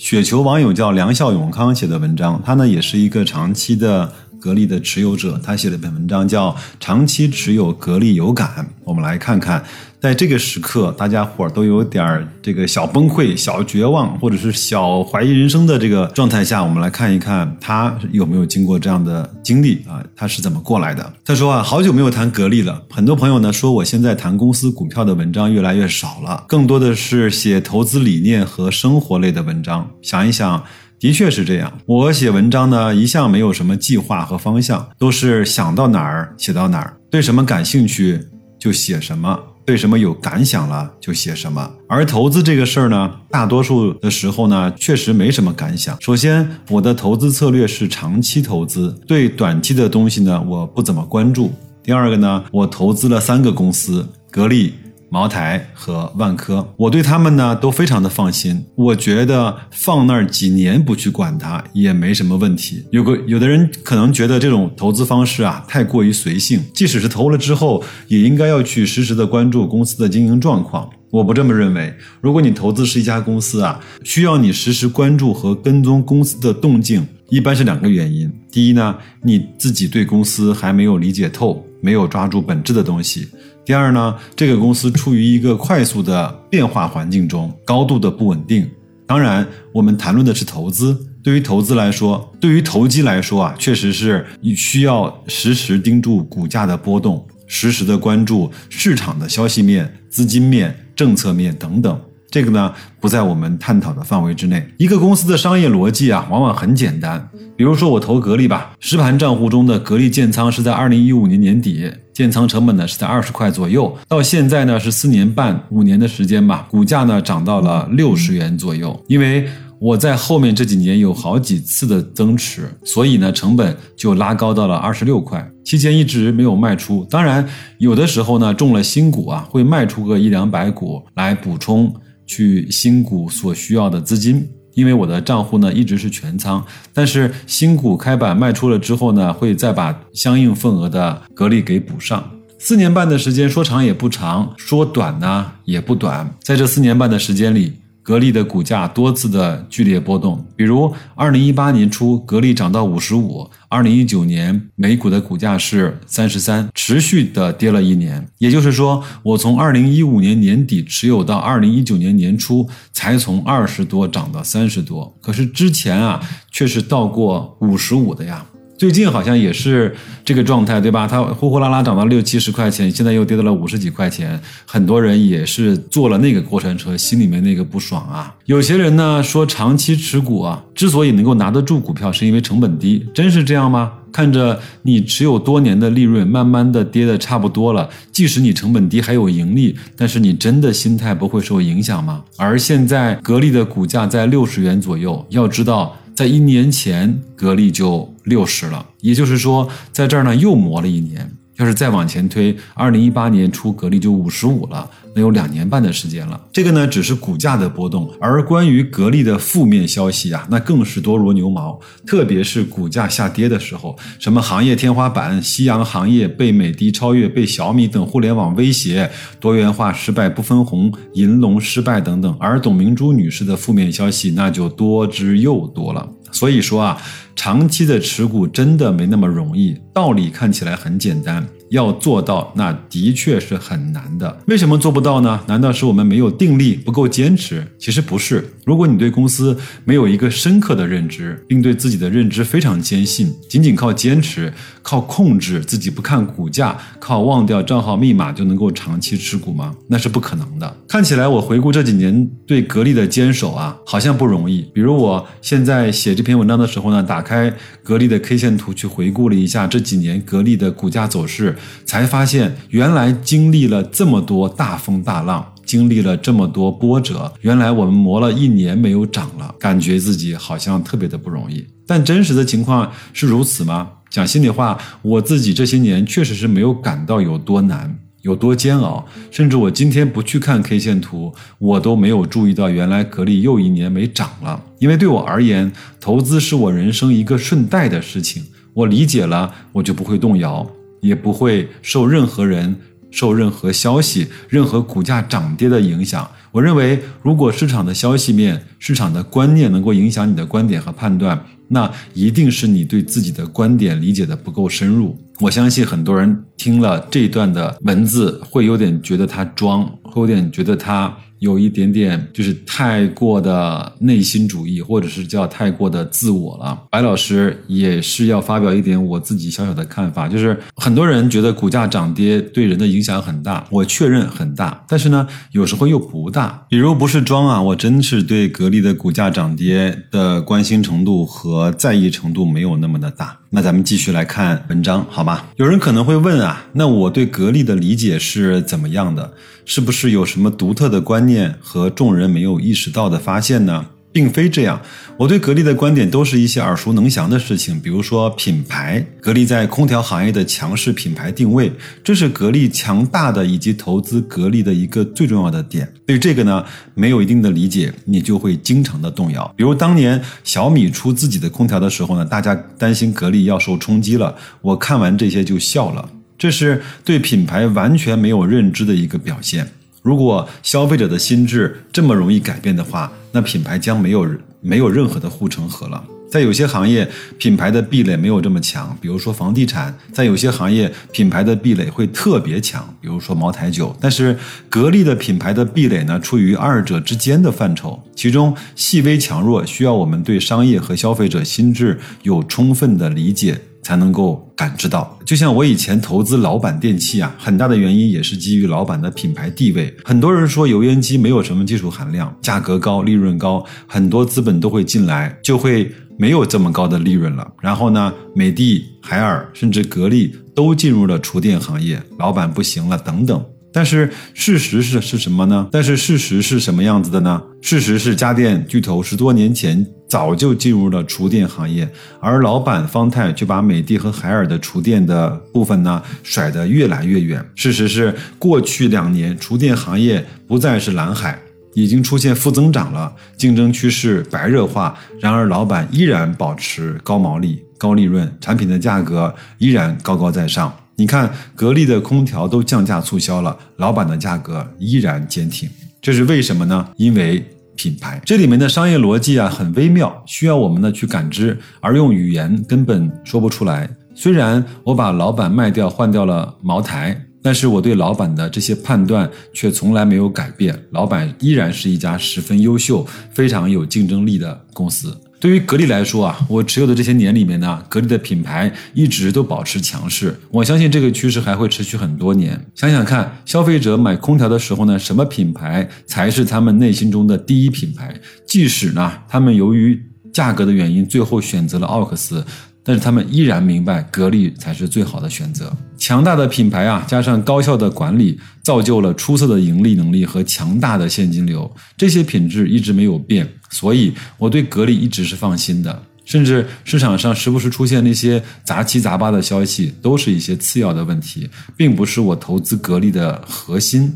雪球网友叫梁孝永康写的文章，他呢也是一个长期的。格力的持有者，他写了一篇文章，叫《长期持有格力有感》。我们来看看，在这个时刻，大家伙儿都有点儿这个小崩溃、小绝望，或者是小怀疑人生的这个状态下，我们来看一看他有没有经过这样的经历啊？他是怎么过来的？他说啊，好久没有谈格力了。很多朋友呢说，我现在谈公司股票的文章越来越少了，更多的是写投资理念和生活类的文章。想一想。的确是这样。我写文章呢，一向没有什么计划和方向，都是想到哪儿写到哪儿，对什么感兴趣就写什么，对什么有感想了就写什么。而投资这个事儿呢，大多数的时候呢，确实没什么感想。首先，我的投资策略是长期投资，对短期的东西呢，我不怎么关注。第二个呢，我投资了三个公司，格力。茅台和万科，我对他们呢都非常的放心。我觉得放那儿几年不去管它也没什么问题。有个有的人可能觉得这种投资方式啊太过于随性，即使是投了之后，也应该要去实时的关注公司的经营状况。我不这么认为。如果你投资是一家公司啊，需要你实时关注和跟踪公司的动静，一般是两个原因。第一呢，你自己对公司还没有理解透，没有抓住本质的东西。第二呢，这个公司处于一个快速的变化环境中，高度的不稳定。当然，我们谈论的是投资。对于投资来说，对于投机来说啊，确实是你需要时时盯住股价的波动，时时的关注市场的消息面、资金面、政策面等等。这个呢，不在我们探讨的范围之内。一个公司的商业逻辑啊，往往很简单。比如说，我投格力吧，实盘账户中的格力建仓是在二零一五年年底，建仓成本呢是在二十块左右。到现在呢是四年半、五年的时间吧，股价呢涨到了六十元左右。因为我在后面这几年有好几次的增持，所以呢成本就拉高到了二十六块。期间一直没有卖出，当然有的时候呢中了新股啊，会卖出个一两百股来补充。去新股所需要的资金，因为我的账户呢一直是全仓，但是新股开板卖出了之后呢，会再把相应份额的格力给补上。四年半的时间说长也不长，说短呢也不短，在这四年半的时间里。格力的股价多次的剧烈波动，比如二零一八年初，格力涨到五十五；二零一九年，每股的股价是三十三，持续的跌了一年。也就是说，我从二零一五年年底持有到二零一九年年初，才从二十多涨到三十多。可是之前啊，却是到过五十五的呀。最近好像也是这个状态，对吧？它呼呼啦啦涨到六七十块钱，现在又跌到了五十几块钱。很多人也是坐了那个过山车，心里面那个不爽啊。有些人呢说，长期持股啊，之所以能够拿得住股票，是因为成本低。真是这样吗？看着你持有多年的利润，慢慢的跌的差不多了，即使你成本低还有盈利，但是你真的心态不会受影响吗？而现在格力的股价在六十元左右，要知道。在一年前，格力就六十了，也就是说，在这儿呢又磨了一年。要是再往前推，二零一八年初，格力就五十五了。能有两年半的时间了，这个呢只是股价的波动，而关于格力的负面消息啊，那更是多如牛毛。特别是股价下跌的时候，什么行业天花板、夕阳行业被美的超越、被小米等互联网威胁、多元化失败不分红、银龙失败等等，而董明珠女士的负面消息那就多之又多了。所以说啊，长期的持股真的没那么容易，道理看起来很简单。要做到，那的确是很难的。为什么做不到呢？难道是我们没有定力，不够坚持？其实不是。如果你对公司没有一个深刻的认知，并对自己的认知非常坚信，仅仅靠坚持、靠控制自己不看股价、靠忘掉账号密码就能够长期持股吗？那是不可能的。看起来我回顾这几年对格力的坚守啊，好像不容易。比如我现在写这篇文章的时候呢，打开格力的 K 线图去回顾了一下这几年格力的股价走势。才发现，原来经历了这么多大风大浪。经历了这么多波折，原来我们磨了一年没有涨了，感觉自己好像特别的不容易。但真实的情况是如此吗？讲心里话，我自己这些年确实是没有感到有多难。有多煎熬，甚至我今天不去看 K 线图，我都没有注意到原来格力又一年没涨了。因为对我而言，投资是我人生一个顺带的事情，我理解了，我就不会动摇，也不会受任何人、受任何消息、任何股价涨跌的影响。我认为，如果市场的消息面、市场的观念能够影响你的观点和判断，那一定是你对自己的观点理解的不够深入。我相信很多人听了这段的文字，会有点觉得他装，会有点觉得他。有一点点就是太过的内心主义，或者是叫太过的自我了。白老师也是要发表一点我自己小小的看法，就是很多人觉得股价涨跌对人的影响很大，我确认很大，但是呢，有时候又不大。比如不是装啊，我真是对格力的股价涨跌的关心程度和在意程度没有那么的大。那咱们继续来看文章，好吧？有人可能会问啊，那我对格力的理解是怎么样的？是不是有什么独特的观念和众人没有意识到的发现呢？并非这样，我对格力的观点都是一些耳熟能详的事情，比如说品牌，格力在空调行业的强势品牌定位，这是格力强大的以及投资格力的一个最重要的点。对这个呢，没有一定的理解，你就会经常的动摇。比如当年小米出自己的空调的时候呢，大家担心格力要受冲击了，我看完这些就笑了，这是对品牌完全没有认知的一个表现。如果消费者的心智这么容易改变的话，那品牌将没有没有任何的护城河了。在有些行业，品牌的壁垒没有这么强，比如说房地产；在有些行业，品牌的壁垒会特别强，比如说茅台酒。但是格力的品牌的壁垒呢，处于二者之间的范畴，其中细微强弱需要我们对商业和消费者心智有充分的理解。才能够感知到，就像我以前投资老板电器啊，很大的原因也是基于老板的品牌地位。很多人说油烟机没有什么技术含量，价格高，利润高，很多资本都会进来，就会没有这么高的利润了。然后呢，美的、海尔甚至格力都进入了厨电行业，老板不行了，等等。但是事实是是什么呢？但是事实是什么样子的呢？事实是家电巨头十多年前早就进入了厨电行业，而老板方太却把美的和海尔的厨电的部分呢甩得越来越远。事实是过去两年厨电行业不再是蓝海，已经出现负增长了，竞争趋势白热化。然而老板依然保持高毛利、高利润，产品的价格依然高高在上。你看，格力的空调都降价促销了，老板的价格依然坚挺，这是为什么呢？因为品牌，这里面的商业逻辑啊很微妙，需要我们呢去感知，而用语言根本说不出来。虽然我把老板卖掉换掉了茅台，但是我对老板的这些判断却从来没有改变，老板依然是一家十分优秀、非常有竞争力的公司。对于格力来说啊，我持有的这些年里面呢，格力的品牌一直都保持强势。我相信这个趋势还会持续很多年。想想看，消费者买空调的时候呢，什么品牌才是他们内心中的第一品牌？即使呢，他们由于价格的原因，最后选择了奥克斯。但是他们依然明白，格力才是最好的选择。强大的品牌啊，加上高效的管理，造就了出色的盈利能力和强大的现金流。这些品质一直没有变，所以我对格力一直是放心的。甚至市场上时不时出现那些杂七杂八的消息，都是一些次要的问题，并不是我投资格力的核心。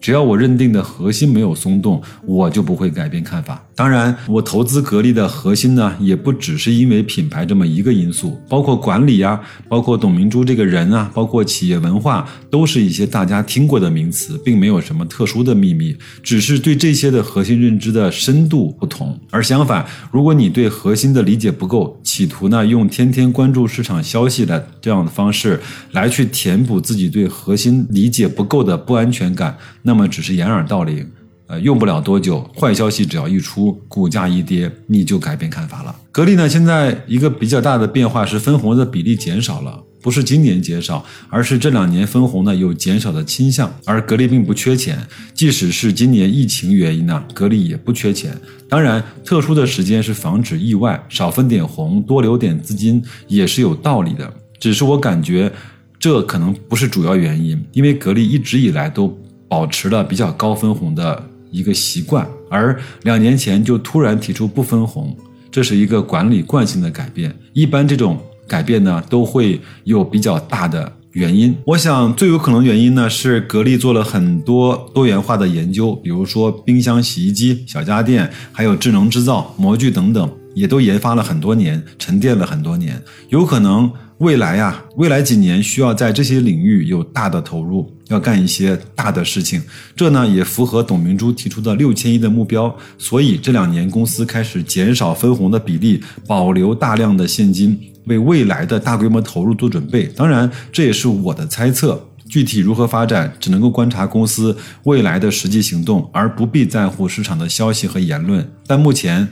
只要我认定的核心没有松动，我就不会改变看法。当然，我投资格力的核心呢，也不只是因为品牌这么一个因素，包括管理呀，包括董明珠这个人啊，包括企业文化，都是一些大家听过的名词，并没有什么特殊的秘密，只是对这些的核心认知的深度不同。而相反，如果你对核心的理解不够，企图呢用天天关注市场消息的这样的方式来去填补自己对核心理解不够的不安全感，那么只是掩耳盗铃。呃，用不了多久，坏消息只要一出，股价一跌，你就改变看法了。格力呢，现在一个比较大的变化是分红的比例减少了，不是今年减少，而是这两年分红呢有减少的倾向。而格力并不缺钱，即使是今年疫情原因呢，格力也不缺钱。当然，特殊的时间是防止意外，少分点红，多留点资金也是有道理的。只是我感觉，这可能不是主要原因，因为格力一直以来都。保持了比较高分红的一个习惯，而两年前就突然提出不分红，这是一个管理惯性的改变。一般这种改变呢，都会有比较大的。原因，我想最有可能原因呢是格力做了很多多元化的研究，比如说冰箱、洗衣机、小家电，还有智能制造、模具等等，也都研发了很多年，沉淀了很多年。有可能未来呀，未来几年需要在这些领域有大的投入，要干一些大的事情。这呢也符合董明珠提出的六千亿的目标。所以这两年公司开始减少分红的比例，保留大量的现金。为未来的大规模投入做准备，当然这也是我的猜测，具体如何发展，只能够观察公司未来的实际行动，而不必在乎市场的消息和言论。但目前，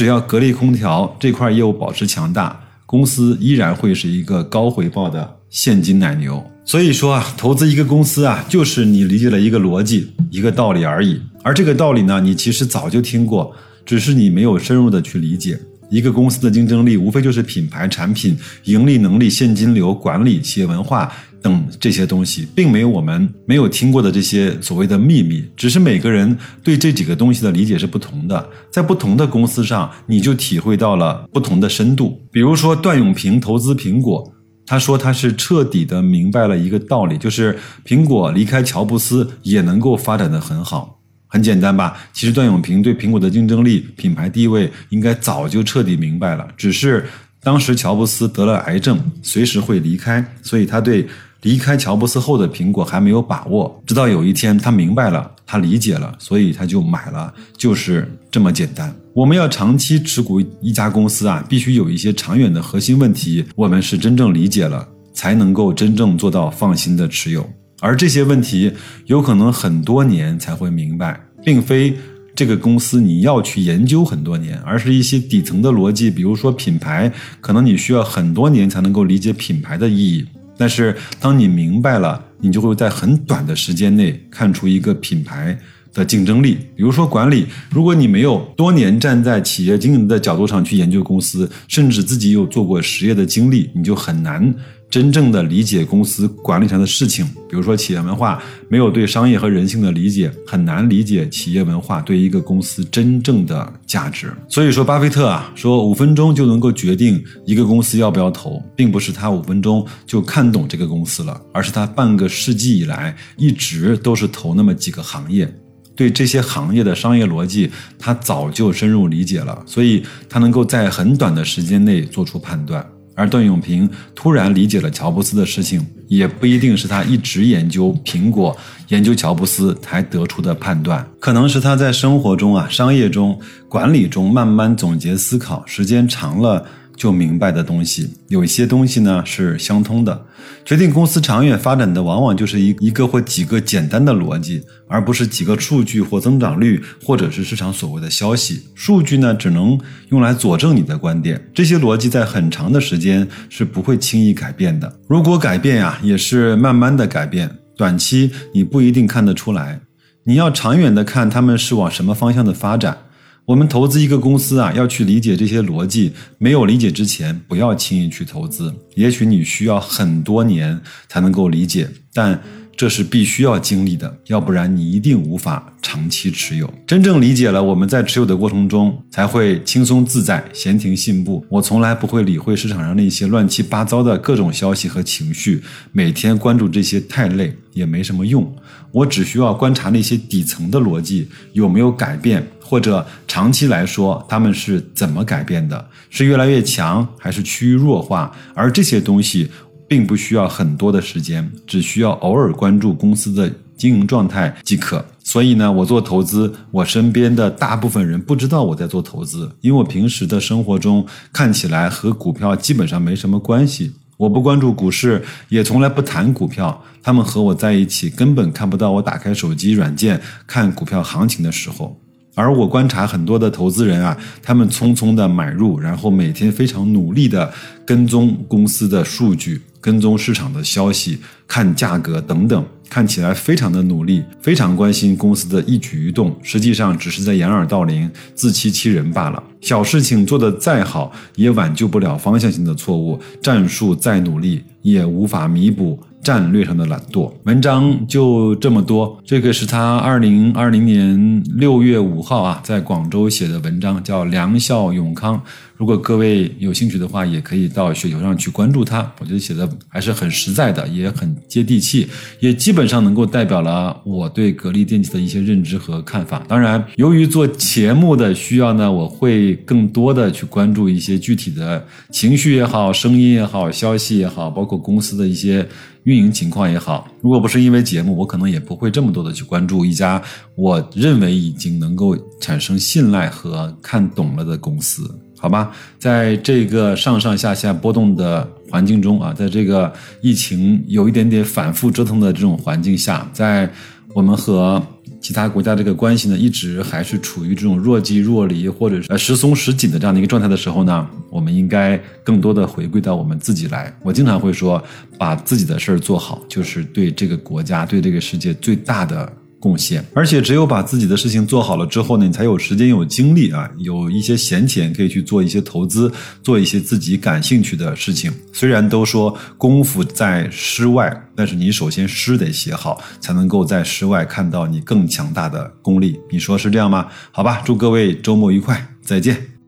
只要格力空调这块业务保持强大，公司依然会是一个高回报的现金奶牛。所以说啊，投资一个公司啊，就是你理解了一个逻辑、一个道理而已。而这个道理呢，你其实早就听过，只是你没有深入的去理解。一个公司的竞争力，无非就是品牌、产品、盈利能力、现金流、管理、企业文化等这些东西，并没有我们没有听过的这些所谓的秘密。只是每个人对这几个东西的理解是不同的，在不同的公司上，你就体会到了不同的深度。比如说段永平投资苹果，他说他是彻底的明白了一个道理，就是苹果离开乔布斯也能够发展的很好。很简单吧？其实段永平对苹果的竞争力、品牌地位应该早就彻底明白了，只是当时乔布斯得了癌症，随时会离开，所以他对离开乔布斯后的苹果还没有把握。直到有一天他明白了，他理解了，所以他就买了，就是这么简单。我们要长期持股一家公司啊，必须有一些长远的核心问题，我们是真正理解了，才能够真正做到放心的持有。而这些问题有可能很多年才会明白，并非这个公司你要去研究很多年，而是一些底层的逻辑，比如说品牌，可能你需要很多年才能够理解品牌的意义。但是当你明白了，你就会在很短的时间内看出一个品牌的竞争力。比如说管理，如果你没有多年站在企业经营的角度上去研究公司，甚至自己有做过实业的经历，你就很难。真正的理解公司管理上的事情，比如说企业文化，没有对商业和人性的理解，很难理解企业文化对一个公司真正的价值。所以说，巴菲特啊说五分钟就能够决定一个公司要不要投，并不是他五分钟就看懂这个公司了，而是他半个世纪以来一直都是投那么几个行业，对这些行业的商业逻辑他早就深入理解了，所以他能够在很短的时间内做出判断。而段永平突然理解了乔布斯的事情，也不一定是他一直研究苹果、研究乔布斯才得出的判断，可能是他在生活中啊、商业中、管理中慢慢总结思考，时间长了。就明白的东西，有些东西呢是相通的。决定公司长远发展的，往往就是一一个或几个简单的逻辑，而不是几个数据或增长率，或者是市场所谓的消息。数据呢，只能用来佐证你的观点。这些逻辑在很长的时间是不会轻易改变的。如果改变呀，也是慢慢的改变，短期你不一定看得出来。你要长远的看，他们是往什么方向的发展。我们投资一个公司啊，要去理解这些逻辑。没有理解之前，不要轻易去投资。也许你需要很多年才能够理解，但这是必须要经历的，要不然你一定无法长期持有。真正理解了，我们在持有的过程中才会轻松自在、闲庭信步。我从来不会理会市场上那些乱七八糟的各种消息和情绪，每天关注这些太累，也没什么用。我只需要观察那些底层的逻辑有没有改变。或者长期来说，他们是怎么改变的？是越来越强，还是趋于弱化？而这些东西并不需要很多的时间，只需要偶尔关注公司的经营状态即可。所以呢，我做投资，我身边的大部分人不知道我在做投资，因为我平时的生活中看起来和股票基本上没什么关系。我不关注股市，也从来不谈股票。他们和我在一起，根本看不到我打开手机软件看股票行情的时候。而我观察很多的投资人啊，他们匆匆的买入，然后每天非常努力的跟踪公司的数据，跟踪市场的消息，看价格等等，看起来非常的努力，非常关心公司的一举一动，实际上只是在掩耳盗铃、自欺欺人罢了。小事情做得再好，也挽救不了方向性的错误；战术再努力，也无法弥补战略上的懒惰。文章就这么多，这个是他二零二零年六月五号啊，在广州写的文章，叫《良孝永康》。如果各位有兴趣的话，也可以到雪球上去关注他。我觉得写的还是很实在的，也很接地气，也基本上能够代表了我对格力电器的一些认知和看法。当然，由于做节目的需要呢，我会更多的去关注一些具体的情绪也好、声音也好、消息也好，包括公司的一些运营情况也好。如果不是因为节目，我可能也不会这么多的去关注一家我认为已经能够产生信赖和看懂了的公司。好吧，在这个上上下下波动的环境中啊，在这个疫情有一点点反复折腾的这种环境下，在我们和其他国家这个关系呢，一直还是处于这种若即若离或者是呃时松时紧的这样的一个状态的时候呢，我们应该更多的回归到我们自己来。我经常会说，把自己的事儿做好，就是对这个国家、对这个世界最大的。贡献，而且只有把自己的事情做好了之后呢，你才有时间、有精力啊，有一些闲钱可以去做一些投资，做一些自己感兴趣的事情。虽然都说功夫在诗外，但是你首先诗得写好，才能够在诗外看到你更强大的功力。你说是这样吗？好吧，祝各位周末愉快，再见。